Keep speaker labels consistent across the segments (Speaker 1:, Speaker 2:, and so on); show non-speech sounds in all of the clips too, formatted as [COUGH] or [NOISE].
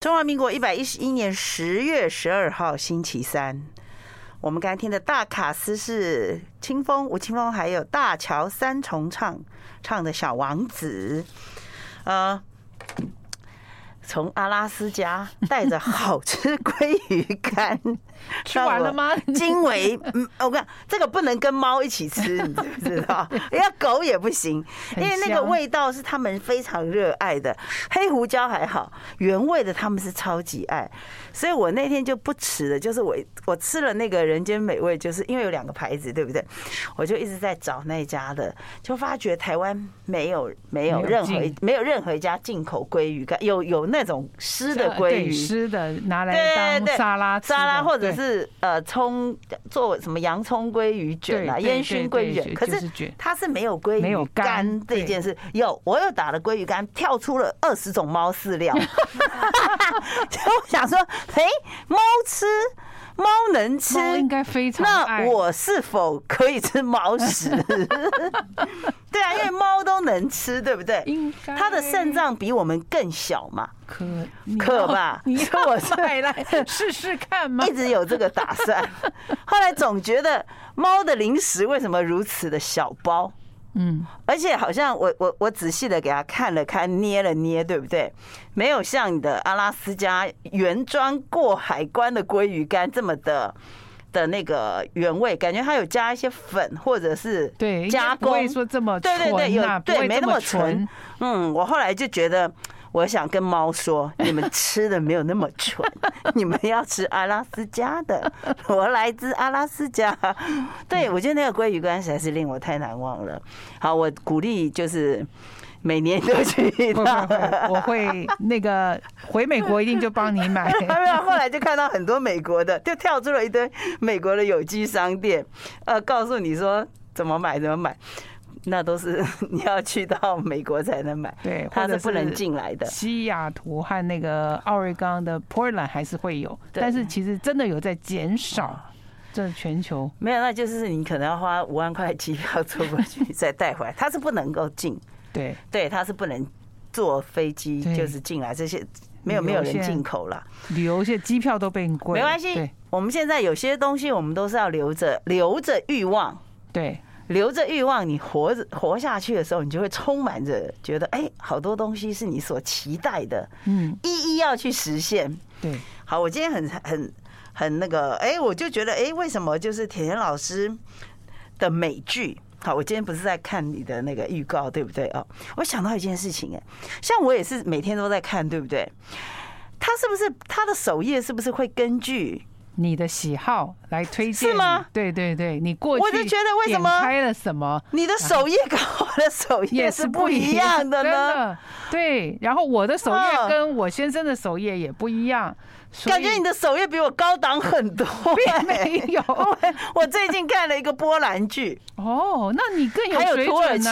Speaker 1: 中华民国一百一十一年十月十二号星期三，我们刚才听的大卡司是清风、吴清风，还有大乔三重唱唱的小王子，呃。从阿拉斯加带着好吃鲑鱼干，[LAUGHS]
Speaker 2: 吃完了吗？
Speaker 1: 惊为，我跟你讲，这个不能跟猫一起吃，你知不知道？[LAUGHS] 要狗也不行，因为那个味道是他们非常热爱的。黑胡椒还好，原味的他们是超级爱。所以我那天就不吃了，就是我我吃了那个人间美味，就是因为有两个牌子，对不对？我就一直在找那家的，就发觉台湾没有没有任何没有任何一家进口鲑鱼干，有有那种湿的鲑鱼，
Speaker 2: 湿的拿来当沙拉
Speaker 1: 沙拉，或者是呃葱做什么洋葱鲑鱼卷啊，烟熏鲑鱼卷，可是它是没有鲑鱼干这件事。有我又打了鲑鱼干，跳出了二十种猫饲料，[LAUGHS] 就我想说。哎，猫吃，猫能吃，
Speaker 2: 应该非常。
Speaker 1: 那我是否可以吃猫屎？[LAUGHS] 对啊，因为猫都能吃，对不对？应该。它的肾脏比我们更小嘛？
Speaker 2: 可
Speaker 1: 可吧？[LAUGHS]
Speaker 2: 你说我再来试试看吗？
Speaker 1: 一直有这个打算，后来总觉得猫的零食为什么如此的小包？嗯，而且好像我我我仔细的给他看了看，捏了捏，对不对？没有像你的阿拉斯加原装过海关的鲑鱼干这么的的那个原味，感觉它有加一些粉或者是对加工，不会
Speaker 2: 说这么
Speaker 1: 对对对，有对没那么纯。嗯，我后来就觉得。我想跟猫说，你们 [LAUGHS] 吃的没有那么蠢，你们要吃阿拉斯加的。我来自阿拉斯加，对，我觉得那个鲑鱼干实在是令我太难忘了。好，我鼓励就是每年都去一趟，
Speaker 2: 我会 [LAUGHS] 那个回美国一定就帮你买。[LAUGHS]
Speaker 1: 没有，后来就看到很多美国的，就跳出了一堆美国的有机商店，呃，告诉你说怎么买怎么买。那都是 [LAUGHS] 你要去到美国才能买，对，它是不能进来的。
Speaker 2: 西雅图和那个奥瑞冈的 Portland 还是会有，但是其实真的有在减少。这全球
Speaker 1: 没有，那就是你可能要花五万块机票坐过去 [LAUGHS] 再带回来，它是不能够进。对对，它是不能坐飞机就是进来，这些没有没有人进口了。
Speaker 2: 旅游现在机票都变贵，
Speaker 1: 没关系。我们现在有些东西我们都是要留着，留着欲望。对。留着欲望，你活着活下去的时候，你就会充满着觉得，哎，好多东西是你所期待的，嗯，一一要去实现。对，好，我今天很很很那个，哎，我就觉得，哎，为什么就是甜甜老师的美剧？好，我今天不是在看你的那个预告，对不对哦？我想到一件事情，哎，像我也是每天都在看，对不对？他是不是他的首页是不是会根据？
Speaker 2: 你的喜好来推荐
Speaker 1: 是吗？
Speaker 2: 对对对，你过去
Speaker 1: 我就觉得为什么
Speaker 2: 开了什么？
Speaker 1: 你的首页跟我的首页是不一样的呢？
Speaker 2: 对，然后我的首页跟我先生的首页也不一样。
Speaker 1: 感觉你的首页比我高档很多，
Speaker 2: 没有。[LAUGHS]
Speaker 1: 我最近看了一个波兰剧，
Speaker 2: 哦，那你更有水准啊，还有土耳其，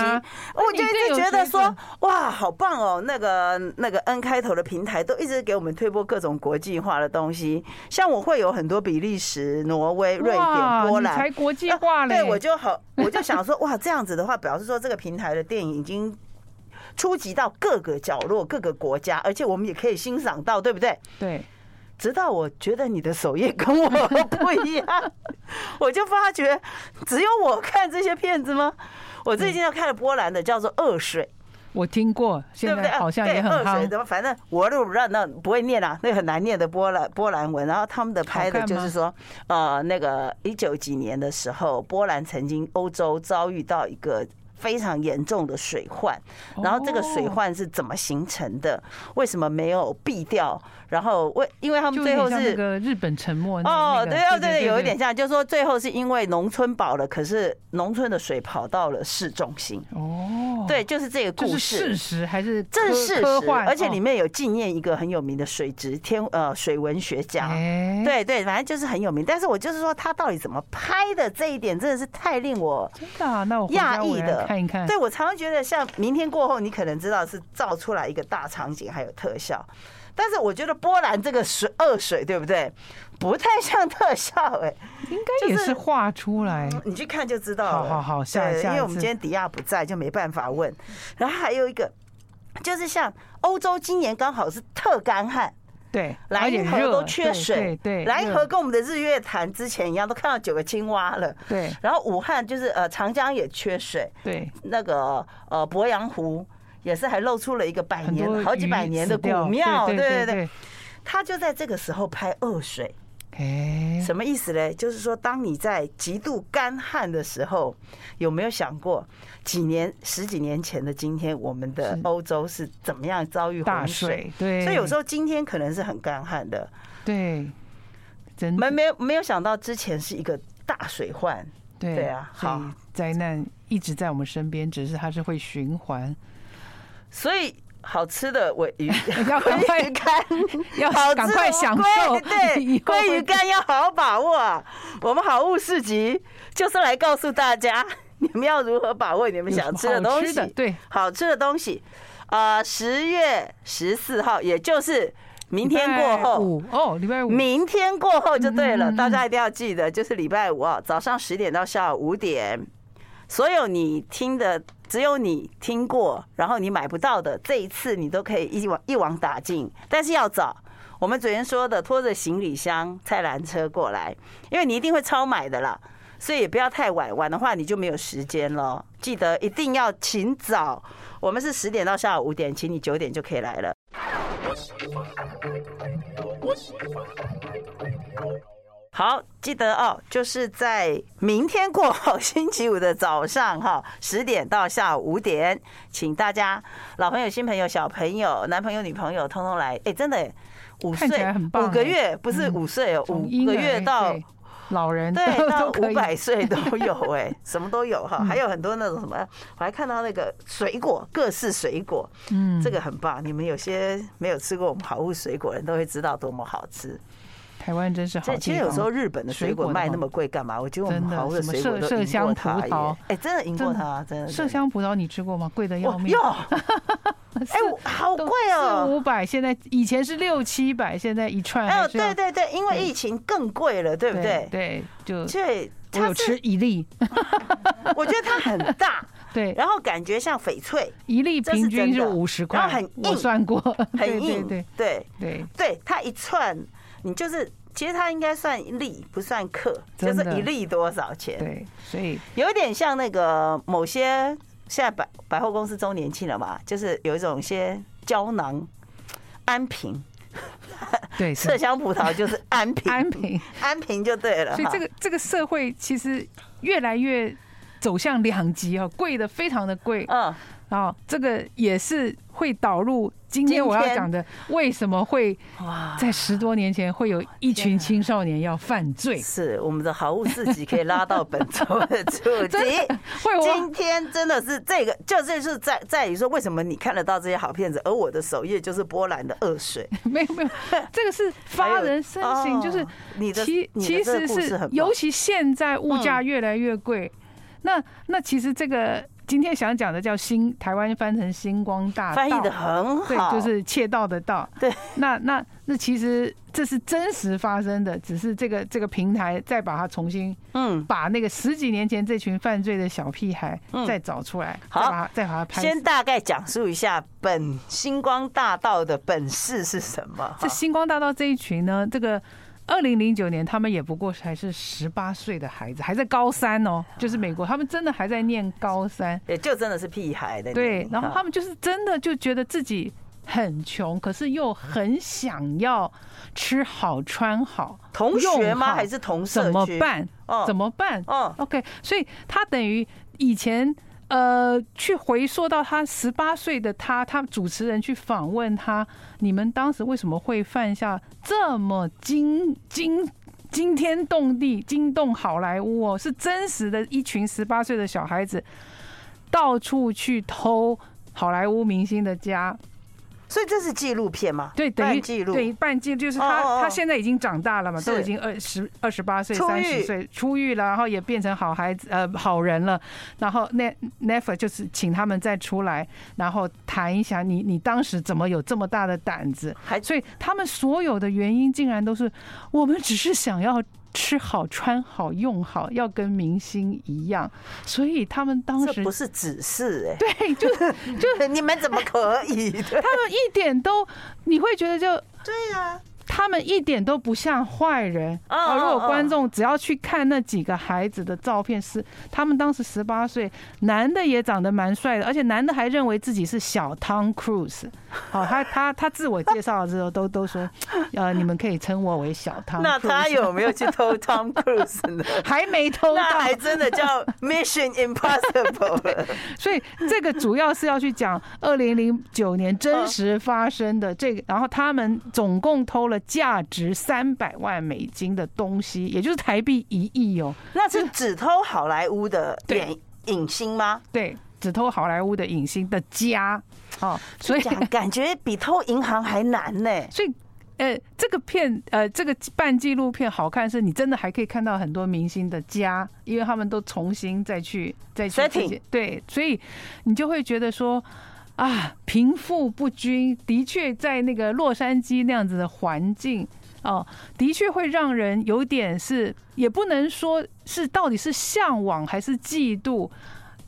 Speaker 1: 我就一直觉得说，哇，好棒哦！那个那个 N 开头的平台都一直给我们推播各种国际化的东西，像我会有很多比利时、挪威、瑞典、波兰，
Speaker 2: 才国际化嘞。
Speaker 1: 对，我就好，我就想说，哇，这样子的话，表示说这个平台的电影已经出击到各个角落、各个国家，而且我们也可以欣赏到，对不对？对。直到我觉得你的首页跟我 [LAUGHS] 不一样，我就发觉只有我看这些片子吗？我最近要看了波兰的，叫做《恶水》，
Speaker 2: 我听过，现在好像也很夯。
Speaker 1: 怎么？反正我都不知道，那不会念啊，那很难念的波兰波兰文。然后他们的拍的就是说，呃，那个一九几年的时候，波兰曾经欧洲遭遇到一个。非常严重的水患，然后这个水患是怎么形成的？为什么没有避掉？然后为因为他们最后是
Speaker 2: 个日本沉没
Speaker 1: 哦，对对对，有一点像，就是说最后是因为农村饱了，可是农村的水跑到了市中心。哦，对，就是这个故事，
Speaker 2: 事实还是
Speaker 1: 这是事实，而且里面有纪念一个很有名的水质天呃水文学家，对对，反正就是很有名。但是我就是说他到底怎么拍的这一点真的是太令我
Speaker 2: 真的那我
Speaker 1: 讶异的。
Speaker 2: 看一看，
Speaker 1: 对，我常常觉得像明天过后，你可能知道是造出来一个大场景，还有特效。但是我觉得波兰这个水恶水，对不对？不太像特效，哎，
Speaker 2: 应该也是画出来，
Speaker 1: 你去看就知道了。好
Speaker 2: 好好，下一下，
Speaker 1: 因为我们今天迪亚不在，就没办法问。然后还有一个，就是像欧洲今年刚好是特干旱。
Speaker 2: 对，
Speaker 1: 莱茵河都缺水，
Speaker 2: 对，
Speaker 1: 兰茵河跟我们的日月潭之前一样，都看到九个青蛙了，
Speaker 2: 对。
Speaker 1: 然后武汉就是呃长江也缺水，
Speaker 2: 对，
Speaker 1: 那个呃鄱阳湖也是还露出了一个百年好几百年的古庙，对对对。他就在这个时候拍恶水。哎，什么意思嘞？就是说，当你在极度干旱的时候，有没有想过，几年、十几年前的今天，我们的欧洲是怎么样遭遇洪水？
Speaker 2: 对，
Speaker 1: 所以有时候今天可能是很干旱的。
Speaker 2: 对，真
Speaker 1: 没没有没有想到之前是一个大水患。对对啊，好，
Speaker 2: 灾难一直在我们身边，只是它是会循环，
Speaker 1: 所以。好吃的尾鱼，[LAUGHS]
Speaker 2: 要赶快干，要 [LAUGHS] 赶快享受。
Speaker 1: 对，[LAUGHS] 鲑鱼干要好好把握啊！我们好物市集就是来告诉大家，你们要如何把握你们想吃的东西。
Speaker 2: 对，
Speaker 1: 好吃的东西。啊，十月十四号，也就是明天过后
Speaker 2: 哦，礼拜五，
Speaker 1: 明天过后就对了。大家一定要记得，就是礼拜五啊，早上十点到下午五点，所有你听的。只有你听过，然后你买不到的，这一次你都可以一网一网打尽。但是要早，我们昨天说的，拖着行李箱、菜篮车过来，因为你一定会超买的啦，所以也不要太晚，晚的话你就没有时间了。记得一定要请早，我们是十点到下午五点，请你九点就可以来了。好，记得哦，就是在明天过后星期五的早上哈，十点到下午五点，请大家老朋友、新朋友、小朋友、男朋友、女朋友通通来。哎，真的，五岁五个月不是五岁哦，五个月到
Speaker 2: 老人
Speaker 1: 对 [LAUGHS] 到五百岁都有哎，[LAUGHS] 什么都有哈，还有很多那种什么，我还看到那个水果，各式水果，嗯，这个很棒。你们有些没有吃过我们好物水果人都会知道多么好吃。
Speaker 2: 台湾真是好。
Speaker 1: 其实有时候日本的水果卖那么贵，干嘛？我觉得我们好的水果都赢过它。哎，真的赢过它，真的。
Speaker 2: 麝香葡萄你吃过吗？贵的要命。
Speaker 1: 哟，[LAUGHS] 哎，好贵哦，
Speaker 2: 四五百，现在以前是六七百，现在一串。
Speaker 1: 哎，对对对，因为疫情更贵了，对不对？
Speaker 2: 对，就
Speaker 1: 对。
Speaker 2: 我有吃一粒，[LAUGHS]
Speaker 1: 我觉得它很大，[LAUGHS]
Speaker 2: 对，
Speaker 1: 然后感觉像翡翠，
Speaker 2: 一粒平均是五十块，
Speaker 1: 然后很硬，
Speaker 2: 我算过，
Speaker 1: 很硬，
Speaker 2: 对
Speaker 1: 对对对，它一串。你就是，其实它应该算粒，不算克，就是一粒多少钱？
Speaker 2: 对，所以
Speaker 1: 有点像那个某些现在百百货公司周年庆了嘛，就是有一种些胶囊安瓶，
Speaker 2: 对，[LAUGHS]
Speaker 1: 麝香葡萄就是安瓶，
Speaker 2: 安瓶，
Speaker 1: 安瓶就对了。
Speaker 2: 所以这个这个社会其实越来越走向两极啊，贵的非常的贵，嗯。然后这个也是会导入今天我要讲的，为什么会在十多年前会有一群青少年要犯罪？
Speaker 1: 是我们的好物自己可以拉到本周的主题。[LAUGHS] 今天真的是这个，就这是在在于说，为什么你看得到这些好片子，而我的首页就是波兰的恶水？[LAUGHS]
Speaker 2: 没有没有，这个是发人深省，[LAUGHS] 就是
Speaker 1: 你的
Speaker 2: 其其实是，尤其现在物价越来越贵，那那其实这个。今天想讲的叫星，台湾翻成星光大道，
Speaker 1: 翻译的很好，
Speaker 2: 对，就是窃盗的盗。
Speaker 1: 对，
Speaker 2: 那那那其实这是真实发生的，只是这个这个平台再把它重新，嗯，把那个十几年前这群犯罪的小屁孩再找出来，好，再把它拍。
Speaker 1: 先大概讲述一下本星光大道的本事是什么？
Speaker 2: 这星光大道这一群呢，这个。二零零九年，他们也不过还是十八岁的孩子，还在高三哦，就是美国，他们真的还在念高三，
Speaker 1: 也就真的是屁孩的。
Speaker 2: 对，然后他们就是真的就觉得自己很穷，可是又很想要吃好穿好。
Speaker 1: 同学吗？还是同？
Speaker 2: 怎么办？怎么办？哦，OK，所以他等于以前。呃，去回溯到他十八岁的他，他主持人去访问他，你们当时为什么会犯下这么惊惊惊天动地、惊动好莱坞哦？是真实的一群十八岁的小孩子，到处去偷好莱坞明星的家。
Speaker 1: 所以这是纪录片嘛？
Speaker 2: 对，等于纪录，对，半纪录就是他，他现在已经长大了嘛，都已经二十二十八岁、三十岁出狱了，然后也变成好孩子，呃，好人了。然后那 Netflix 就是请他们再出来，然后谈一下你你当时怎么有这么大的胆子？还所以他们所有的原因竟然都是我们只是想要。吃好穿好用好，要跟明星一样，所以他们当时
Speaker 1: 不是只是哎，
Speaker 2: 对，就是就是 [LAUGHS]
Speaker 1: 你们怎么可以？他
Speaker 2: 们一点都，你会觉得就
Speaker 1: 对呀，
Speaker 2: 他们一点都不像坏人。啊！如果观众只要去看那几个孩子的照片，是他们当时十八岁，男的也长得蛮帅的，而且男的还认为自己是小汤克好，[LAUGHS] 他他他自我介绍的时候都都说，呃，你们可以称我为小汤。
Speaker 1: 那他有没有去偷汤克鲁斯呢？[LAUGHS]
Speaker 2: 还没偷到，
Speaker 1: 那还真的叫 [LAUGHS] Mission Impossible。
Speaker 2: 所以这个主要是要去讲二零零九年真实发生的这个，然后他们总共偷了价值三百万美金的东西，也就是台币一亿哦。
Speaker 1: 那是只偷好莱坞的影影星吗？
Speaker 2: 对。只偷好莱坞的影星的家，哦，所以 [LAUGHS]
Speaker 1: 感觉比偷银行还难呢。
Speaker 2: 所以，呃，这个片，呃，这个半纪录片好看，是你真的还可以看到很多明星的家，因为他们都重新再去再去对，所以你就会觉得说，啊，贫富不均的确在那个洛杉矶那样子的环境，哦，的确会让人有点是，也不能说是到底是向往还是嫉妒。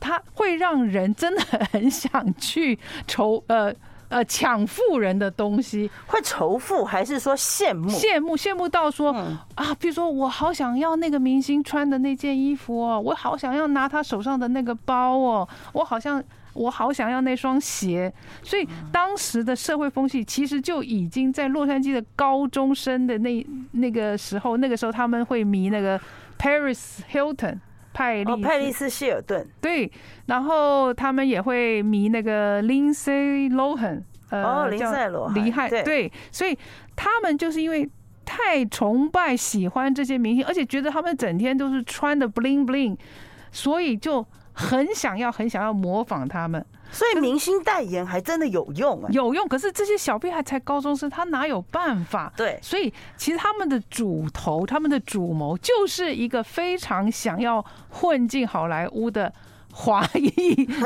Speaker 2: 他会让人真的很想去仇呃呃抢富人的东西，
Speaker 1: 会仇富还是说羡慕？
Speaker 2: 羡慕羡慕到说啊，比如说我好想要那个明星穿的那件衣服哦，我好想要拿他手上的那个包哦，我好像我好想要那双鞋。所以当时的社会风气其实就已经在洛杉矶的高中生的那那个时候，那个时候他们会迷那个 Paris Hilton。派丽
Speaker 1: 派丽斯希尔顿。
Speaker 2: 对，然后他们也会迷那个 Lindsay Lohan，
Speaker 1: 呃，林赛罗
Speaker 2: 厉害对，所以他们就是因为太崇拜喜欢这些明星，而且觉得他们整天都是穿的 bling bling，所以就很想要很想要模仿他们。
Speaker 1: 所以明星代言还真的有用啊，
Speaker 2: 有用。可是这些小屁孩才高中生，他哪有办法？
Speaker 1: 对，
Speaker 2: 所以其实他们的主头，他们的主谋，就是一个非常想要混进好莱坞的。华裔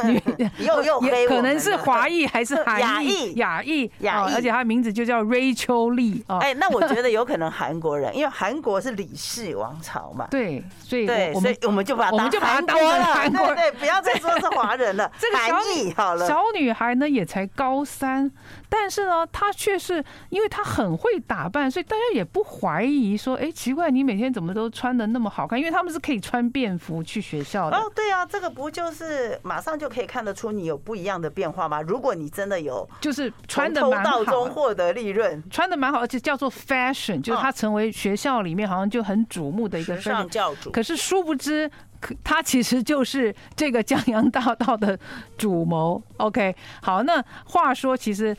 Speaker 2: 女，[LAUGHS]
Speaker 1: 又又黑，
Speaker 2: 可能是华裔还是韩裔？亚裔，雅裔，而且她的名字就叫 Rachel Lee。
Speaker 1: 哎，那我 [LAUGHS] 觉得有可能韩国人，因为韩国是李氏王朝嘛。
Speaker 2: 对，所以
Speaker 1: 对，所以我们就把
Speaker 2: 我们就把她当成韩国，
Speaker 1: 对，不要再说是华人了。[LAUGHS] 这个韩裔好了，
Speaker 2: 小女孩呢也才高三。但是呢，她却是因为她很会打扮，所以大家也不怀疑说，哎，奇怪，你每天怎么都穿的那么好看？因为他们是可以穿便服去学校的。
Speaker 1: 哦，对啊，这个不就是马上就可以看得出你有不一样的变化吗？如果你真的有，
Speaker 2: 就是穿的蛮好，
Speaker 1: 中获得利润，
Speaker 2: 穿的蛮好，而且叫做 fashion，就是他成为学校里面好像就很瞩目的一个时
Speaker 1: 尚教主。
Speaker 2: 可是殊不知，他其实就是这个江洋大盗的主谋。OK，好，那话说，其实。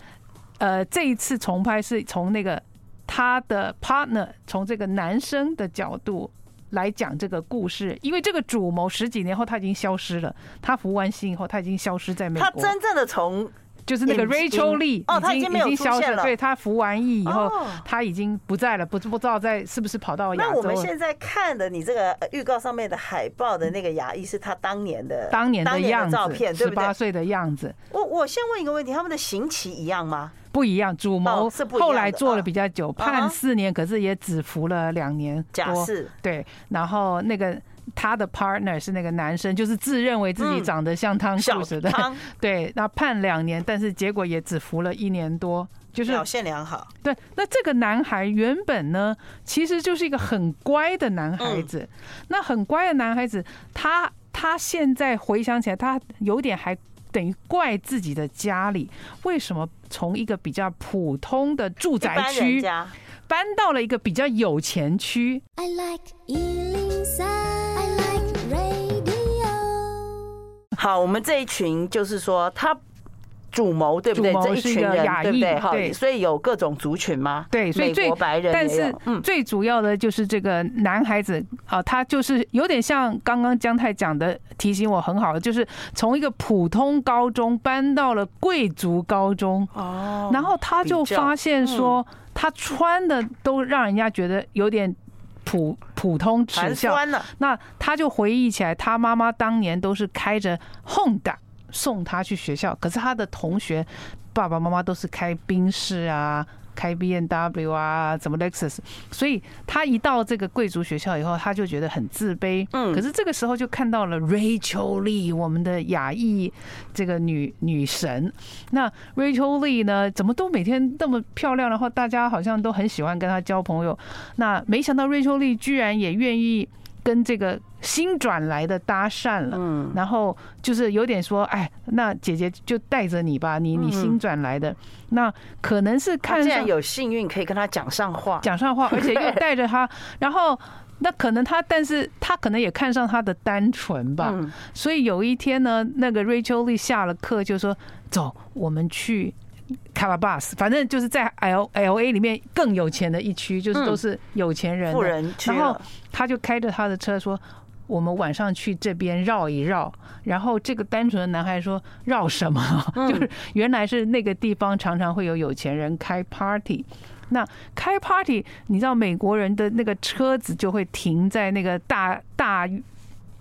Speaker 2: 呃，这一次重拍是从那个他的 partner，从这个男生的角度来讲这个故事，因为这个主谋十几年后他已经消失了，他服完刑以后他已经消失在美国。
Speaker 1: 他真正的从
Speaker 2: 就是那个 Rachel Lee
Speaker 1: 哦，他已经没有出现了。
Speaker 2: 对，他服完役以后他已经不在了，不不知道在是不是跑到亚洲。
Speaker 1: 那我们现在看的你这个预告上面的海报的那个牙医是他当年的
Speaker 2: 当年的样子，照片，十八岁的样子。
Speaker 1: 我我先问一个问题，他们的刑期一样吗？
Speaker 2: 不一样，主谋后来做了比较久，判四年，可是也只服了两年。
Speaker 1: 假释
Speaker 2: 对，然后那个他的 partner 是那个男生，就是自认为自己长得像汤克鲁斯的，[LAUGHS] 对，那判两年，但是结果也只服了一年多，就是
Speaker 1: 表现良好。
Speaker 2: 对，那这个男孩原本呢，其实就是一个很乖的男孩子。那很乖的男孩子，他他现在回想起来，他有点还。等于怪自己的家里，为什么从一个比较普通的住宅区搬到了一个比较有钱区？I like 103, I like radio。
Speaker 1: 好，我们这一群就是说他。主谋对不对？这一群人对不对？对，所以有各种族群吗？
Speaker 2: 对，所以最白人，但是最主要的就是这个男孩子啊，他就是有点像刚刚姜太讲的，提醒我很好的，就是从一个普通高中搬到了贵族高中哦，然后他就发现说，他穿的都让人家觉得有点普普通耻笑。那他就回忆起来，他妈妈当年都是开着 Honda。送他去学校，可是他的同学爸爸妈妈都是开宾士啊，开 B N W 啊，怎么 Lexus，所以他一到这个贵族学校以后，他就觉得很自卑。嗯，可是这个时候就看到了 Rachel Lee，我们的亚裔这个女女神。那 Rachel Lee 呢，怎么都每天那么漂亮，然后大家好像都很喜欢跟她交朋友。那没想到 Rachel Lee 居然也愿意。跟这个新转来的搭讪了，嗯，然后就是有点说，哎，那姐姐就带着你吧，你你新转来的，那可能是看见
Speaker 1: 有幸运可以跟他讲上话，
Speaker 2: 讲上话，[LAUGHS] 而且又带着他，然后那可能他，但是他可能也看上他的单纯吧，所以有一天呢，那个 Rachel Lee 下了课就说，走，我们去。Calabasas，反正就是在 L L A 里面更有钱的一区，就是都是有钱人，
Speaker 1: 富人区。
Speaker 2: 然后他就开着他的车说：“我们晚上去这边绕一绕。”然后这个单纯的男孩说：“绕什么？[LAUGHS] 就是原来是那个地方常常会有有钱人开 party。那开 party，你知道美国人的那个车子就会停在那个大大。”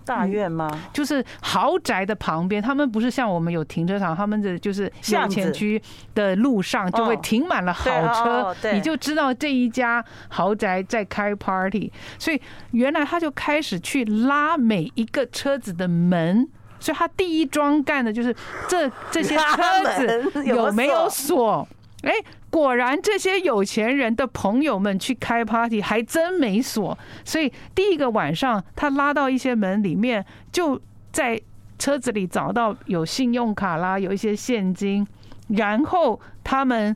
Speaker 1: 大院吗？
Speaker 2: 就是豪宅的旁边，他们不是像我们有停车场，他们的就是下前区的路上就会停满了好车，你就知道这一家豪宅在开 party。所以原来他就开始去拉每一个车子的门，所以他第一桩干的就是这这些车子有没有锁？哎。果然，这些有钱人的朋友们去开 party 还真没锁，所以第一个晚上他拉到一些门里面，就在车子里找到有信用卡啦，有一些现金，然后他们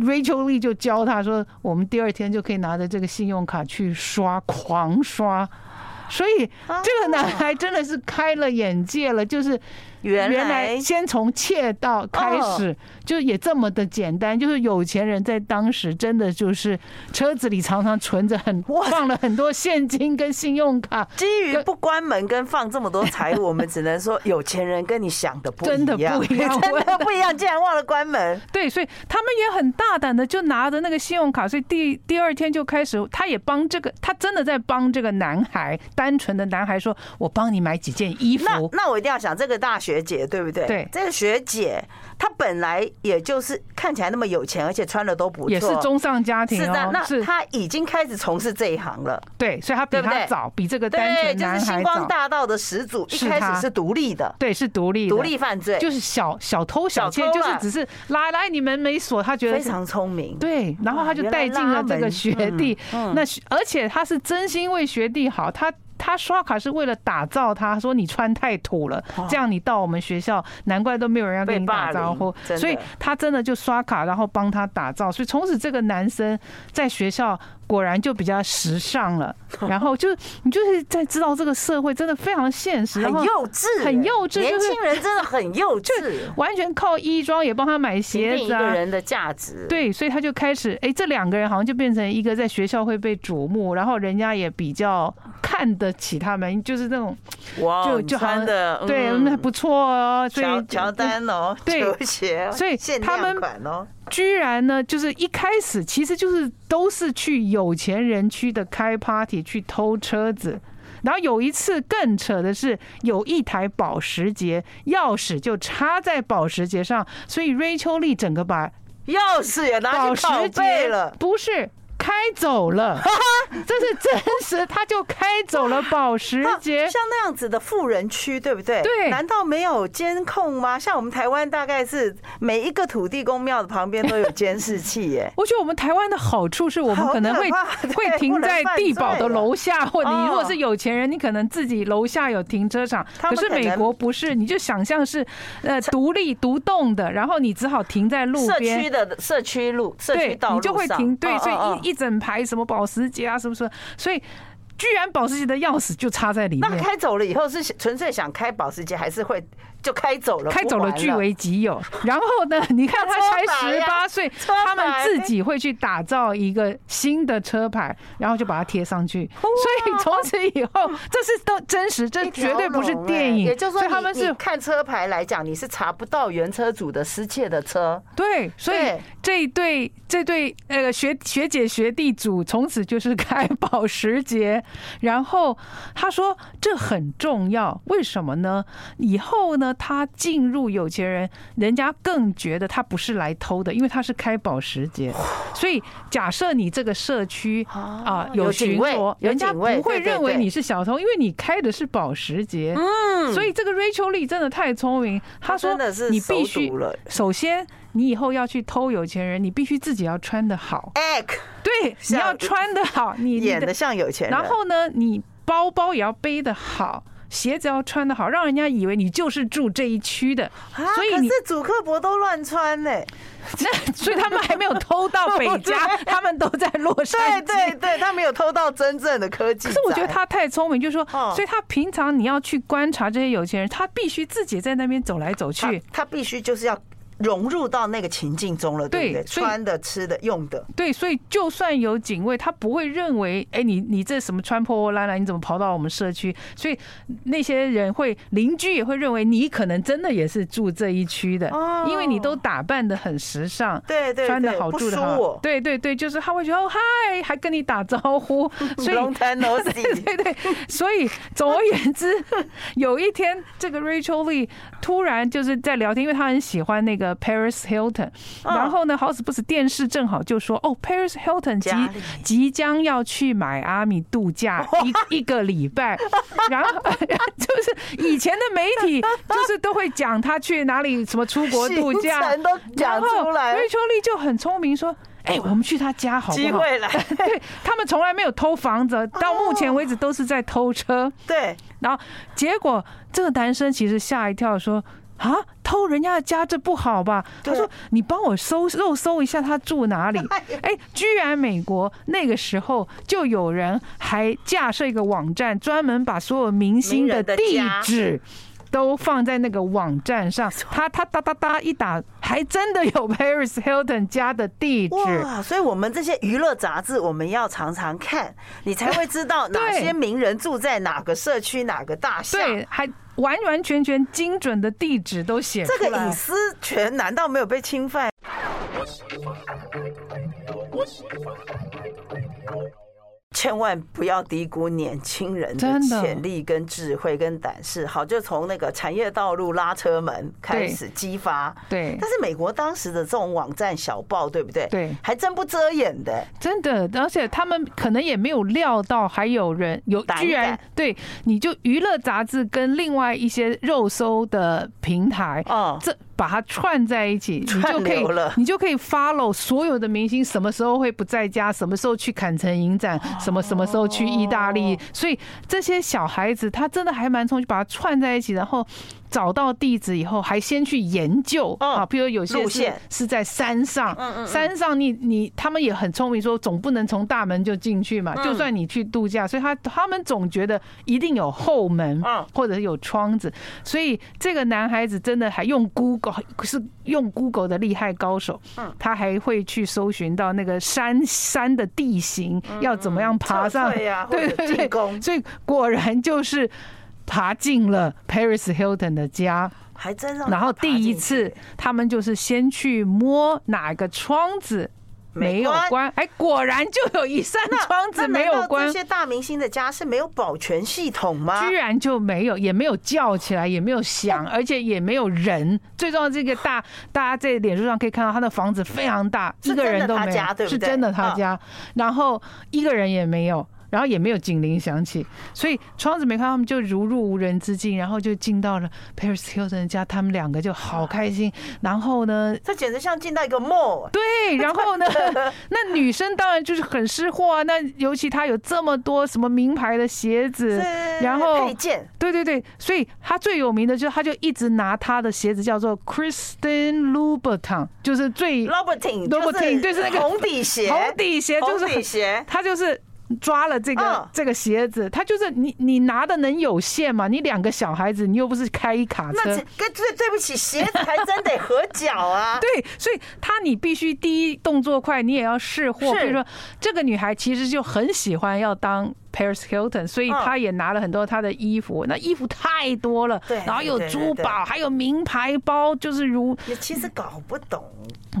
Speaker 2: Rachel Lee 就教他说，我们第二天就可以拿着这个信用卡去刷，狂刷。所以这个男孩真的是开了眼界了，就是原来先从窃盗开始，就也这么的简单。就是有钱人在当时真的就是车子里常常存着很放了很多现金跟信用卡。
Speaker 1: 基于不关门跟放这么多财物，我们只能说有钱人跟你想的不
Speaker 2: 真的不一样，[LAUGHS]
Speaker 1: 真的不一样，竟然忘了关门。
Speaker 2: 对，所以他们也很大胆的就拿着那个信用卡，所以第第二天就开始，他也帮这个，他真的在帮这个男孩。单纯的男孩说：“我帮你买几件衣服。”
Speaker 1: 那那我一定要想这个大学姐对不对？
Speaker 2: 对，
Speaker 1: 这个学姐她本来也就是看起来那么有钱，而且穿的都不错，
Speaker 2: 也是中上家庭。
Speaker 1: 是的，那她已经开始从事这一行了。
Speaker 2: 对，所以她比他早，比这个单纯男孩早。
Speaker 1: 就是星光大道的始祖，一开始是独立的，
Speaker 2: 对，是独立，
Speaker 1: 独立犯罪，
Speaker 2: 就是小小偷小窃，就是只是来来，你们没锁，他觉得
Speaker 1: 非常聪明。
Speaker 2: 对，然后他就带进了这个学弟。那而且他是真心为学弟好，他。他刷卡是为了打造他，说你穿太土了，这样你到我们学校，难怪都没有人要跟你打招呼。所以他真的就刷卡，然后帮他打造。所以从此这个男生在学校。果然就比较时尚了，[LAUGHS] 然后就你就是在知道这个社会真的非常现实，
Speaker 1: 很幼稚，
Speaker 2: 很幼稚，
Speaker 1: 年轻人真的很幼稚，
Speaker 2: 完全靠衣装也帮他买鞋子啊，
Speaker 1: 一个人的价值，
Speaker 2: 对，所以他就开始，哎，这两个人好像就变成一个在学校会被瞩目，然后人家也比较看得起他们，就是那种
Speaker 1: 哇，就就穿的
Speaker 2: 对，那不错哦，
Speaker 1: 所以乔丹哦，球鞋，
Speaker 2: 所以他们居然呢，就是一开始其实就是都是去有钱人区的开 party 去偷车子，然后有一次更扯的是，有一台保时捷钥匙就插在保时捷上，所以 Rachel Lee 整个把
Speaker 1: 钥匙也拿去宝贝了，
Speaker 2: 不是。开走了，[LAUGHS] 这是真实，他就开走了保时捷。[LAUGHS]
Speaker 1: 像那样子的富人区，对不对？
Speaker 2: 对，
Speaker 1: 难道没有监控吗？像我们台湾，大概是每一个土地公庙的旁边都有监视器耶。[LAUGHS]
Speaker 2: 我觉得我们台湾的好处是我们可能会会停在地堡的楼下，或你如果是有钱人，你可能自己楼下有停车场。可是美国不是，你就想象是呃独立独栋的，然后你只好停在路边
Speaker 1: 社区的社区路，社区道路上，
Speaker 2: 你就会停。对，所以一。一整排什么保时捷啊，是不是？所以居然保时捷的钥匙就插在里面。
Speaker 1: 那开走了以后是纯粹想开保时捷，还是会？就开走了，
Speaker 2: 开走了据为己有。然后呢，你看他才十八岁，他们自己会去打造一个新的车牌，然后就把它贴上去。所以从此以后，这是都真实，这绝对不是电影。
Speaker 1: 也就是说，他们是看车牌来讲，你是查不到原车主的失窃的车。
Speaker 2: 对，所以这一对这对呃学学姐学弟组从此就是开保时捷。然后他说这很重要，为什么呢？以后呢？他进入有钱人，人家更觉得他不是来偷的，因为他是开保时捷。所以假设你这个社区啊有巡逻，人家不会认为你是小偷，因为你开的是保时捷。嗯，所以这个 Rachel Lee 真的太聪明，他说你必须首先。你以后要去偷有钱人，你必须自己要穿的好。对，你要穿的好，你
Speaker 1: 演的像有钱人。
Speaker 2: 然后呢，你包包也要背的好，鞋子要穿的好，让人家以为你就是住这一区的。
Speaker 1: 所以可是主客博都乱穿呢，[LAUGHS]
Speaker 2: 那所以他们还没有偷到北加，[LAUGHS] 他们都在洛杉
Speaker 1: 矶。对对对，他没有偷到真正的科技。
Speaker 2: 可是我觉得他太聪明，就是说，所以他平常你要去观察这些有钱人，他必须自己在那边走来走去，
Speaker 1: 他必须就是要。融入到那个情境中了，对不对？穿的、吃的、用的，
Speaker 2: 对，所以就算有警卫，他不会认为，哎，你你这什么穿破破烂烂，你怎么跑到我们社区？所以那些人会，邻居也会认为你可能真的也是住这一区的，哦因为你都打扮的很时尚，
Speaker 1: 对对，
Speaker 2: 穿的好，住的好，对对对，就是他会觉得哦嗨，还跟你打招呼，[LAUGHS] 所以 [LAUGHS] 对对对，所以总而言之，有一天这个 Rachel Lee 突然就是在聊天，因为他很喜欢那个。Paris Hilton，然后呢，好死不死，电视正好就说，哦，Paris Hilton 即即将要去买阿米度假 [LAUGHS] 一一个礼拜，然后 [LAUGHS] 就是以前的媒体 [LAUGHS] 就是都会讲他去哪里什么出国度假，
Speaker 1: 然后
Speaker 2: Rachel Lee 就很聪明说，哎，我们去他家好不好？机
Speaker 1: 会来，
Speaker 2: 对，他们从来没有偷房子，到目前为止都是在偷车，
Speaker 1: 对，
Speaker 2: 然后结果这个男生其实吓一跳说。啊，偷人家的家这不好吧？他说：“你帮我搜肉搜一下他住哪里。[LAUGHS] ”哎，居然美国那个时候就有人还架设一个网站，专门把所有明星的地址都放在那个网站上。他他哒哒哒一打，还真的有 [LAUGHS] Paris Hilton 家的地址。
Speaker 1: 哇！所以我们这些娱乐杂志，我们要常常看，你才会知道 [LAUGHS] 哪些名人住在哪个社区、哪个大厦。
Speaker 2: 对，还。完完全全精准的地址都写出来，
Speaker 1: 这个隐私权难道没有被侵犯？千万不要低估年轻人的潜力、跟智慧、跟胆识。好，就从那个产业道路拉车门开始激发。
Speaker 2: 对，
Speaker 1: 但是美国当时的这种网站小报，对不对？
Speaker 2: 对，
Speaker 1: 还真不遮掩的，
Speaker 2: 真的。而且他们可能也没有料到，还有人有居然对，你就娱乐杂志跟另外一些肉搜的平台，哦，这。把它串在一起，你就可以，你就可以 follow 所有的明星什么时候会不在家，什么时候去坎城影展，什么什么时候去意大利。所以这些小孩子他真的还蛮聪明，就把它串在一起，然后。找到地址以后，还先去研究啊，比如有些是是在山上，山上你你他们也很聪明，说总不能从大门就进去嘛，就算你去度假，所以他他们总觉得一定有后门，或者是有窗子，所以这个男孩子真的还用 Google 是用 Google 的厉害高手，他还会去搜寻到那个山山的地形要怎么样爬上，[LAUGHS] 对对对，所以果然就是。爬进了 Paris Hilton 的家，
Speaker 1: 还真
Speaker 2: 然后第一次，他们就是先去摸哪个窗子没有关，哎，果然就有一扇窗子没有关。
Speaker 1: 这些大明星的家是没有保全系统吗？
Speaker 2: 居然就没有，也没有叫起来，也没有响，而且也没有人。最重要这个大，大家在脸书上可以看到他的房子非常大，一个人都没有，是真的他家，然后一个人也没有。然后也没有警铃响起，所以窗子没开，他们就如入无人之境，然后就进到了 Paris Hilton 家，他们两个就好开心。然后呢，
Speaker 1: 这简直像进到一个 mall。
Speaker 2: 对，然后呢，[LAUGHS] 那女生当然就是很识货啊。那尤其她有这么多什么名牌的鞋子，然后
Speaker 1: 配件，
Speaker 2: 对对对，所以她最有名的就是她就一直拿她的鞋子叫做 Christian Louboutin，就是最
Speaker 1: Louboutin，Louboutin
Speaker 2: 就是那个
Speaker 1: 红底鞋，
Speaker 2: 红底鞋就是
Speaker 1: 红底鞋，
Speaker 2: 她就是。抓了这个这个鞋子，他就是你你拿的能有限吗？你两个小孩子，你又不是开一卡车。那
Speaker 1: 对对不起，鞋子还真得合脚啊。[LAUGHS]
Speaker 2: 对，所以他你必须第一动作快，你也要试货。比如说，这个女孩其实就很喜欢要当 Paris Hilton，所以他也拿了很多他的衣服。那衣服太多了，
Speaker 1: 对，
Speaker 2: 然后有珠宝，还有名牌包，就是如
Speaker 1: 你其实搞不懂。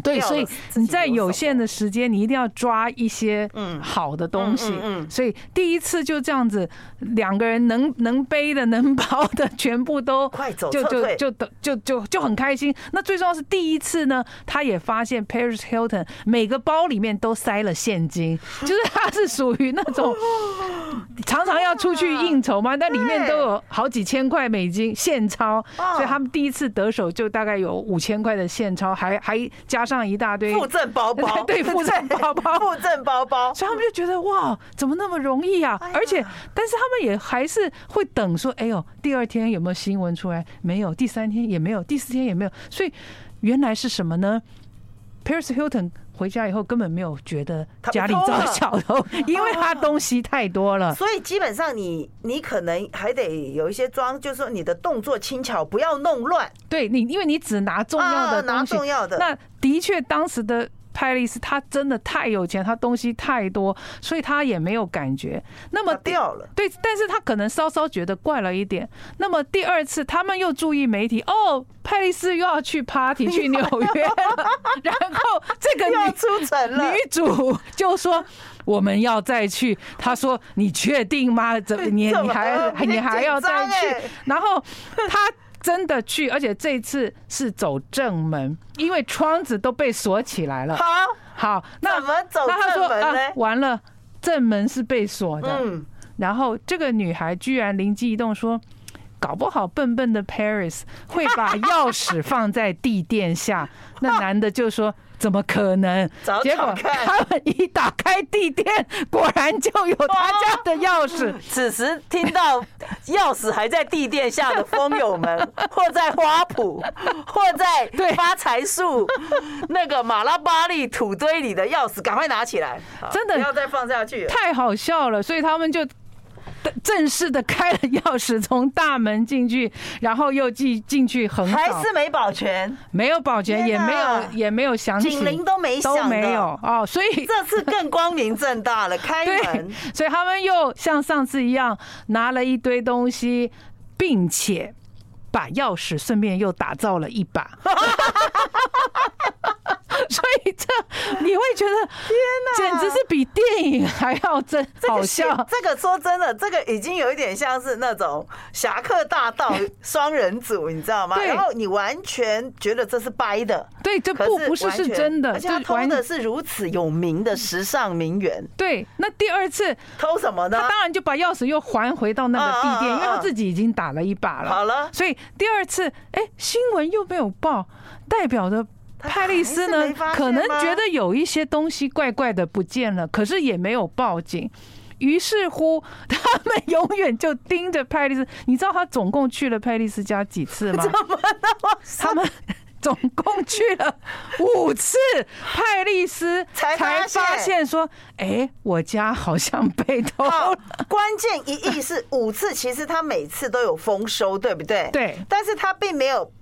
Speaker 2: 对，所以你在有限的时间，你一定要抓一些嗯好的东西。嗯，所以第一次就这样子，两个人能能背的、能包的，全部都
Speaker 1: 快走，
Speaker 2: 就就就就就就很开心。那最重要是第一次呢，他也发现 Paris Hilton 每个包里面都塞了现金，就是他是属于那种 [LAUGHS] [GASPS] 常常要出去应酬嘛，那里面都有好几千块美金现钞，所以他们第一次得手就大概有五千块的现钞，还还加。加上一大堆
Speaker 1: 附赠包包，[LAUGHS]
Speaker 2: 对，附赠包包，[LAUGHS]
Speaker 1: 附赠包包，
Speaker 2: 所以他们就觉得哇，怎么那么容易啊？而且，但是他们也还是会等说，哎呦，第二天有没有新闻出来？没有，第三天也没有，第四天也没有。所以原来是什么呢？Paris Hilton 回家以后根本没有觉得家里遭小偷，[LAUGHS] 因为他东西太多了。
Speaker 1: 所以基本上你你可能还得有一些装，就是说你的动作轻巧，不要弄乱。
Speaker 2: 对你，因为你只拿重要的
Speaker 1: 拿重要的
Speaker 2: 那。的确，当时的派丽丝她真的太有钱，她东西太多，所以她也没有感觉。那么
Speaker 1: 掉了，
Speaker 2: 对，[LAUGHS] 但是她可能稍稍觉得怪了一点。那么第二次，他们又注意媒体，哦，派丽斯又要去 party 去纽约了，然后这个女 [LAUGHS]
Speaker 1: 出城了，
Speaker 2: 女主就说我们要再去。她说：“你确定吗？怎么你你还 [LAUGHS] 你还要再去？”然后她。真的去，而且这次是走正门，因为窗子都被锁起来了。
Speaker 1: 好，
Speaker 2: 好，那
Speaker 1: 怎么走正门呢？
Speaker 2: 啊，完了，正门是被锁的。嗯，然后这个女孩居然灵机一动说，搞不好笨笨的 Paris 会把钥匙放在地垫下。[LAUGHS] 那男的就说。怎么可能？结果他们一打开地垫，果然就有他家的钥匙。[LAUGHS]
Speaker 1: 此时听到钥匙还在地垫下的蜂友们，[LAUGHS] 或在花圃，或在发财树 [LAUGHS] 那个马拉巴利土堆里的钥匙，赶快拿起来！
Speaker 2: 真的不
Speaker 1: 要再放下去，
Speaker 2: 太好笑了。所以他们就。正式的开了钥匙，从大门进去，然后又进进去横扫，
Speaker 1: 还是没保全，
Speaker 2: 没有保全，也没有也没有响
Speaker 1: 警铃都没响，
Speaker 2: 都没有。哦，所以 [LAUGHS]
Speaker 1: 这次更光明正大了，开门，[LAUGHS]
Speaker 2: 所以他们又像上次一样拿了一堆东西，并且把钥匙顺便又打造了一把。[LAUGHS] 所以这你会觉得天哪，简直是比电影还要真好笑。
Speaker 1: 这个说真的，这个已经有一点像是那种侠客大盗 [LAUGHS] 双人组，你知道吗？然后你完全觉得这是掰的，
Speaker 2: 对，这不不是是真的。
Speaker 1: 而且他偷的是如此有名的时尚名媛。
Speaker 2: 对，那第二次
Speaker 1: 偷什么呢？
Speaker 2: 他当然就把钥匙又还回到那个地垫，因为他自己已经打了一把了。
Speaker 1: 好了，
Speaker 2: 所以第二次，哎，新闻又没有报，代表的。派丽斯呢，可能觉得有一些东西怪怪的不见了，可是也没有报警。于是乎，[LAUGHS] 他们永远就盯着派丽斯。你知道他总共去了派丽斯家几次吗？[LAUGHS] 他们总共去了五次，派丽斯才发现说：“哎，我家好像被偷了。”
Speaker 1: 关键一亿是五次，其实他每次都有丰收，对不对？
Speaker 2: 对，
Speaker 1: 但是他并没有。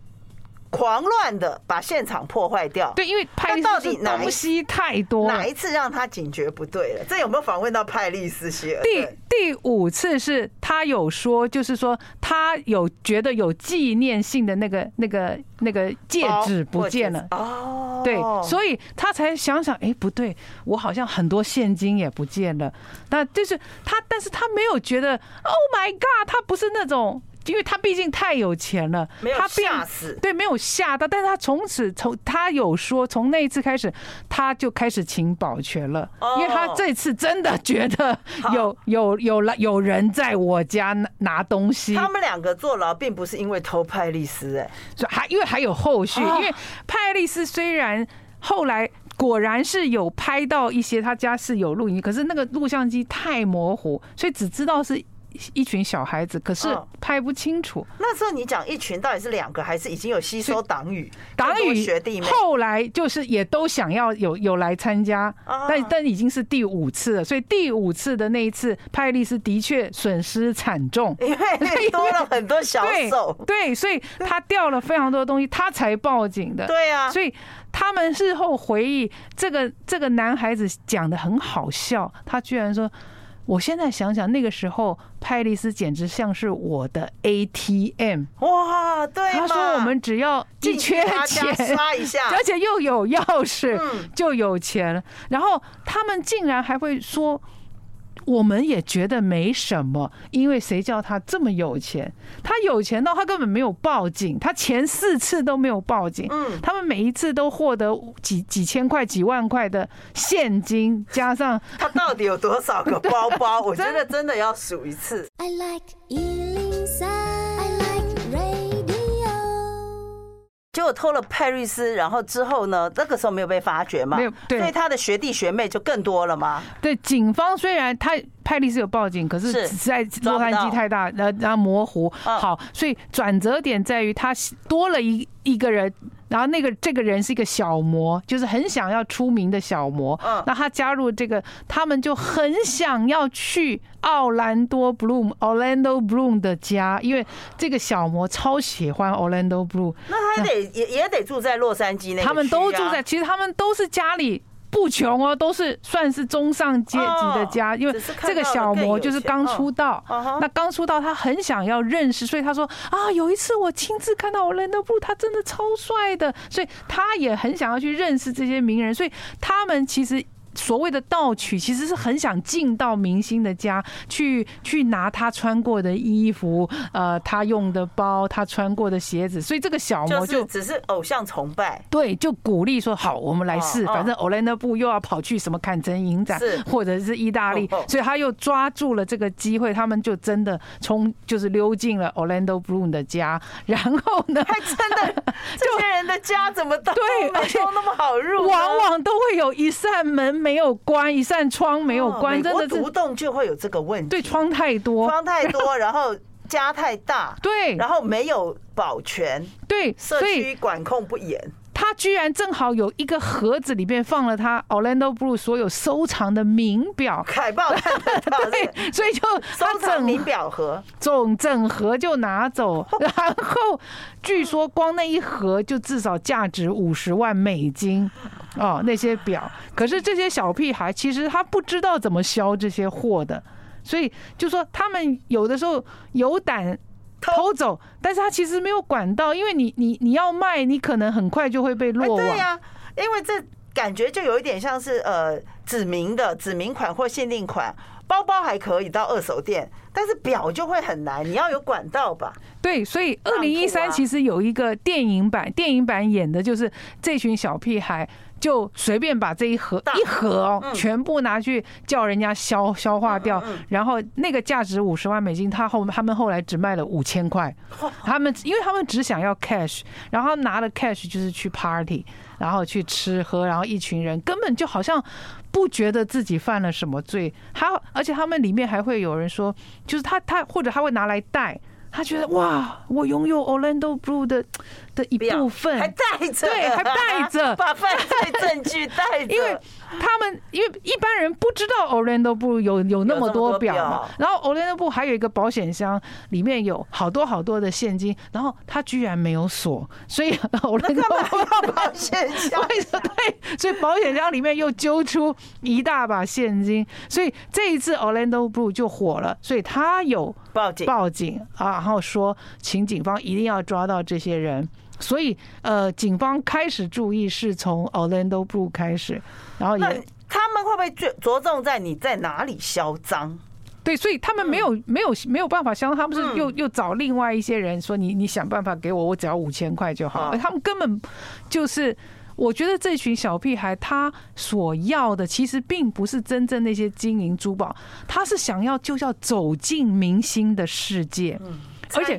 Speaker 1: 狂乱的把现场破坏掉，
Speaker 2: 对，因为派丽丝东西太多，
Speaker 1: 哪一次让他警觉不对了？这有没有访问到派利斯希尔？
Speaker 2: 第第五次是他有说，就是说他有觉得有纪念性的那个那个那个戒指不见了哦，对，所以他才想想，哎，不对，我好像很多现金也不见了。那就是他，但是他没有觉得，Oh my God，他不是那种。因为他毕竟太有钱了，他
Speaker 1: 吓死，
Speaker 2: 对，没有吓到，但是他从此从他有说，从那一次开始，他就开始请保全了，因为他这次真的觉得有有有了有人在我家拿拿东西。
Speaker 1: 他们两个坐牢并不是因为偷派丽丝，哎，
Speaker 2: 还因为还有后续，因为派丽丝虽然后来果然是有拍到一些他家是有录音，可是那个录像机太模糊，所以只知道是。一群小孩子，可是拍不清楚。
Speaker 1: 那时候你讲一群到底是两个，还是已经有吸收党羽？
Speaker 2: 党羽学弟妹后来就是也都想要有有来参加，但但已经是第五次了。所以第五次的那一次，派丽是的确损失惨重，
Speaker 1: 因为 [LAUGHS] 多了很多小手。
Speaker 2: 对，所以他掉了非常多的东西，他才报警的。
Speaker 1: 对啊，
Speaker 2: 所以他们事后回忆，这个这个男孩子讲的很好笑，他居然说。我现在想想，那个时候派丽斯简直像是我的 ATM
Speaker 1: 哇！对，
Speaker 2: 他说我们只要一缺钱
Speaker 1: 刷一下，[LAUGHS]
Speaker 2: 而且又有钥匙，就有钱。然后他们竟然还会说。我们也觉得没什么，因为谁叫他这么有钱？他有钱到他根本没有报警，他前四次都没有报警。嗯，他们每一次都获得几几千块、几万块的现金，加上
Speaker 1: 他到底有多少个包包？[LAUGHS] 我觉得真的要数一次。I like 结果偷了派瑞斯，然后之后呢？那个时候没有被发觉嘛？
Speaker 2: 没有，对，
Speaker 1: 所以他的学弟学妹就更多了吗？
Speaker 2: 对，警方虽然他派瑞斯有报警，可是实在洛杉矶太大，然后然后模糊。好，所以转折点在于他多了一一个人。然后那个这个人是一个小模，就是很想要出名的小模。嗯，那他加入这个，他们就很想要去奥兰多 Bloom，Orlando Bloom 的家，因为这个小模超喜欢 Orlando Bloom。
Speaker 1: 那他得也也得住在洛杉矶那，
Speaker 2: 他们都住在，其实他们都是家里。不穷哦，都是算是中上阶级的家，因为这个小魔就是刚出道，那刚出道他很想要认识，所以他说啊，有一次我亲自看到 Orlando Bloom，他真的超帅的，所以他也很想要去认识这些名人，所以他们其实。所谓的盗取，其实是很想进到明星的家去，去拿他穿过的衣服，呃，他用的包，他穿过的鞋子。所以这个小魔就
Speaker 1: 只是偶像崇拜，
Speaker 2: 对，就鼓励说好，我们来试，反正 Orlando Bloom 又要跑去什么坎城影展，或者是意大利，所以他又抓住了这个机会，他们就真的冲就是溜进了 Orlando Bloom 的家，然后呢，
Speaker 1: 还真的 [LAUGHS] 这些人的家怎么都对，而且那么好入，[LAUGHS]
Speaker 2: 往往都会有一扇门。没有关一扇窗，没有关，真的
Speaker 1: 独栋就会有这个问题。
Speaker 2: 对，窗太多，
Speaker 1: 窗太多，然后 [LAUGHS] 家太大，
Speaker 2: 对，
Speaker 1: 然后没有保全，
Speaker 2: 对，
Speaker 1: 社区管控不严。
Speaker 2: 他居然正好有一个盒子，里面放了他 Orlando Bloom 所有收藏的名表
Speaker 1: 海报，
Speaker 2: 对，所以就
Speaker 1: 收藏名表盒，
Speaker 2: 总整盒就拿走，[LAUGHS] 然后据说光那一盒就至少价值五十万美金哦，那些表。可是这些小屁孩其实他不知道怎么销这些货的，所以就说他们有的时候有胆。偷走，但是他其实没有管到，因为你你你要卖，你可能很快就会被落网。
Speaker 1: 对呀，因为这感觉就有一点像是呃指明的指明款或限定款，包包还可以到二手店，但是表就会很难，你要有管道吧？
Speaker 2: 对，所以二零一三其实有一个电影版，电影版演的就是这群小屁孩。就随便把这一盒一盒哦，全部拿去叫人家消消化掉，然后那个价值五十万美金，他后他们后来只卖了五千块，他们因为他们只想要 cash，然后拿了 cash 就是去 party，然后去吃喝，然后一群人根本就好像不觉得自己犯了什么罪，还而且他们里面还会有人说，就是他他或者他会拿来带。他觉得哇，我拥有 Orlando Blue 的的一部分，
Speaker 1: 还带着，
Speaker 2: 对，还带着，[LAUGHS]
Speaker 1: 把犯罪证据带着。
Speaker 2: 因为他们因为一般人不知道 Orlando Bloom 有有那么多表嘛，然后 Orlando Bloom 还有一个保险箱，里面有好多好多的现金，然后他居然没有锁，所以 [LAUGHS] Orlando
Speaker 1: 要保险箱，[LAUGHS]
Speaker 2: 对，所以保险箱里面又揪出一大把现金，所以这一次 Orlando Bloom 就火了，所以他有报警。报警。啊。然后说，请警方一定要抓到这些人。所以，呃，警方开始注意是从 Orlando Bloom 开始，然后也
Speaker 1: 他们会不会着着重在你在哪里嚣张？
Speaker 2: 对，所以他们没有没有没有办法销赃，他们是又又找另外一些人说，你你想办法给我，我只要五千块就好。他们根本就是。我觉得这群小屁孩他所要的其实并不是真正那些金银珠宝，他是想要就要走进明星的世界，而且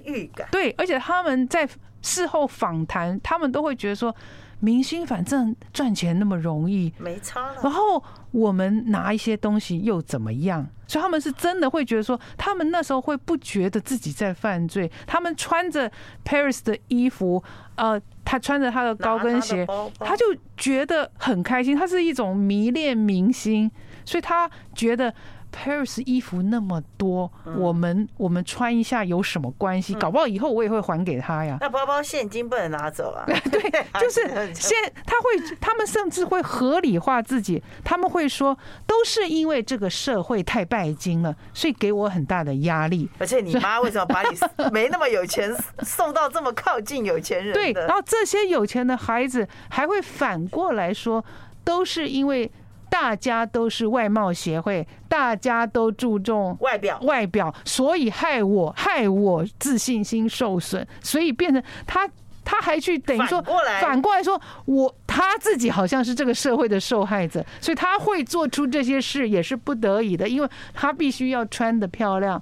Speaker 2: 对，而且他们在事后访谈，他们都会觉得说，明星反正赚钱那么容易，
Speaker 1: 没差。
Speaker 2: 然后我们拿一些东西又怎么样？所以他们是真的会觉得说，他们那时候会不觉得自己在犯罪。他们穿着 Paris 的衣服，呃。他穿着他的高跟鞋，他就觉得很开心。他是一种迷恋明星，所以他觉得 Paris 衣服那么多，我们我们穿一下有什么关系？搞不好以后我也会还给他呀。
Speaker 1: 那包包现金不能拿走啊？[LAUGHS]
Speaker 2: 对，[LAUGHS] 就是现他会，他们甚至会合理化自己，他们会说都是因为这个社会太拜金了，所以给我很大的压力。
Speaker 1: 而且你妈为什么把你 [LAUGHS] 没那么有钱送到这么靠近有钱人？
Speaker 2: 对，然后这些有钱的孩子还会反过来说，都是因为。大家都是外貌协会，大家都注重
Speaker 1: 外表，
Speaker 2: 外表，所以害我害我自信心受损，所以变成他他还去等于说反过来。说我他自己好像是这个社会的受害者，所以他会做出这些事也是不得已的，因为他必须要穿的漂亮，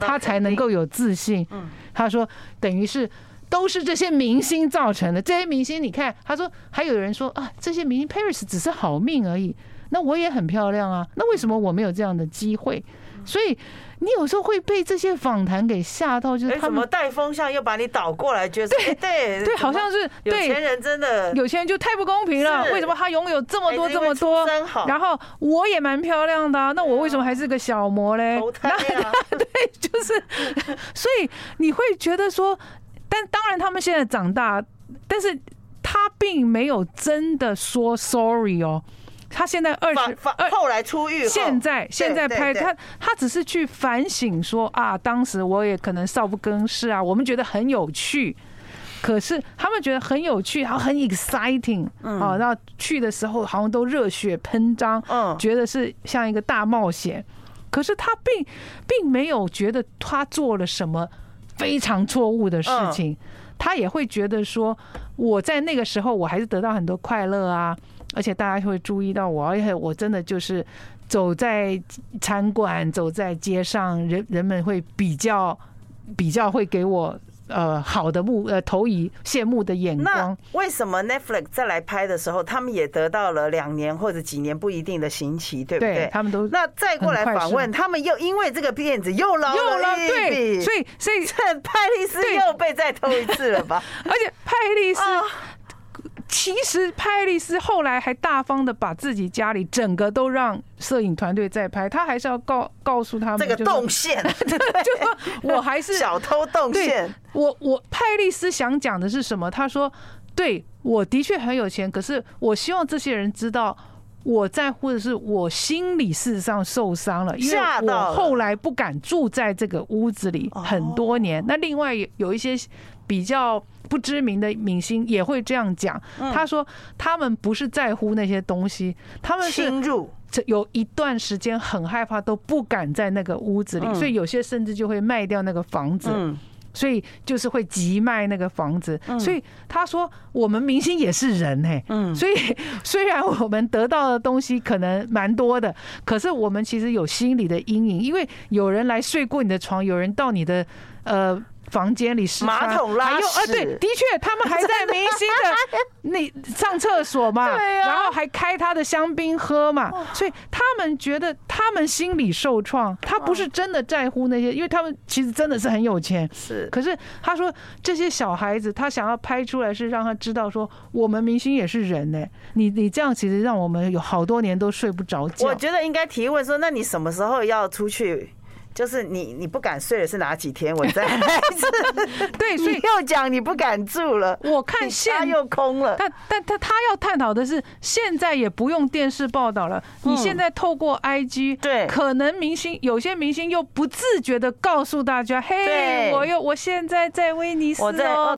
Speaker 2: 他才能够有自信。他说等于是都是这些明星造成的，这些明星你看，他说还有人说啊，这些明星 Paris 只是好命而已。那我也很漂亮啊，那为什么我没有这样的机会？所以你有时候会被这些访谈给吓到，就是他们
Speaker 1: 带风向又把你倒过来，觉得对对
Speaker 2: 对，好像是
Speaker 1: 有钱人真的
Speaker 2: 有钱人就太不公平了。为什么他拥有这么多这么多，然后我也蛮漂亮的，那我为什么还是个小模嘞？[LAUGHS] 对，就是，所以你会觉得说，但当然他们现在长大，但是他并没有真的说 sorry 哦。他现在二十，
Speaker 1: 后来出狱，
Speaker 2: 现在现在拍他，他只是去反省说啊，当时我也可能少不更事啊，我们觉得很有趣，可是他们觉得很有趣，然后很 exciting 啊，然后去的时候好像都热血喷张，嗯，觉得是像一个大冒险，可是他并并没有觉得他做了什么非常错误的事情，他也会觉得说我在那个时候我还是得到很多快乐啊。而且大家会注意到我，而且我真的就是走在餐馆、走在街上，人人们会比较比较会给我呃好的目呃投以羡慕的眼光。
Speaker 1: 那为什么 Netflix 再来拍的时候，他们也得到了两年或者几年不一定的刑期，对不对？
Speaker 2: 对，他们都
Speaker 1: 那再过来访问，他们又因为这个片子又捞了一笔，
Speaker 2: 所以所以 [LAUGHS]
Speaker 1: 这派利斯又被再偷一次了吧？[LAUGHS]
Speaker 2: 而且派莉丝。其实派丽斯后来还大方的把自己家里整个都让摄影团队在拍，他还是要告告诉他们
Speaker 1: 这个动线，[LAUGHS]
Speaker 2: 就说我还是
Speaker 1: 小偷动线。
Speaker 2: 我我派丽斯想讲的是什么？他说：“对，我的确很有钱，可是我希望这些人知道，我在乎的是我心里事实上受伤了，因为我后来不敢住在这个屋子里很多年。那另外有一些比较。”不知名的明星也会这样讲。他说：“他们不是在乎那些东西，他们是有一段时间很害怕，都不敢在那个屋子里，所以有些甚至就会卖掉那个房子，所以就是会急卖那个房子。所以他说，我们明星也是人哎，所以 [LAUGHS] 虽然我们得到的东西可能蛮多的，可是我们其实有心理的阴影，因为有人来睡过你的床，有人到你的呃。”房间里是
Speaker 1: 马桶拉屎，
Speaker 2: 呃，对，的确，他们还在明星的那上厕所嘛，然后还开他的香槟喝嘛，所以他们觉得他们心里受创，他不是真的在乎那些，因为他们其实真的是很有钱，
Speaker 1: 是。
Speaker 2: 可是他说这些小孩子，他想要拍出来是让他知道说，我们明星也是人呢。你你这样其实让我们有好多年都睡不着觉。
Speaker 1: 我觉得应该提问说，那你什么时候要出去？就是你，你不敢睡的是哪几天？我在 [LAUGHS]
Speaker 2: 对，所以
Speaker 1: 又讲你不敢住了。
Speaker 2: 我看现在
Speaker 1: 又空了。
Speaker 2: 但但他他要探讨的是，现在也不用电视报道了。你现在透过 IG，
Speaker 1: 对，
Speaker 2: 可能明星有些明星又不自觉的告诉大家：“嘿，我又我现在在威尼斯哦。”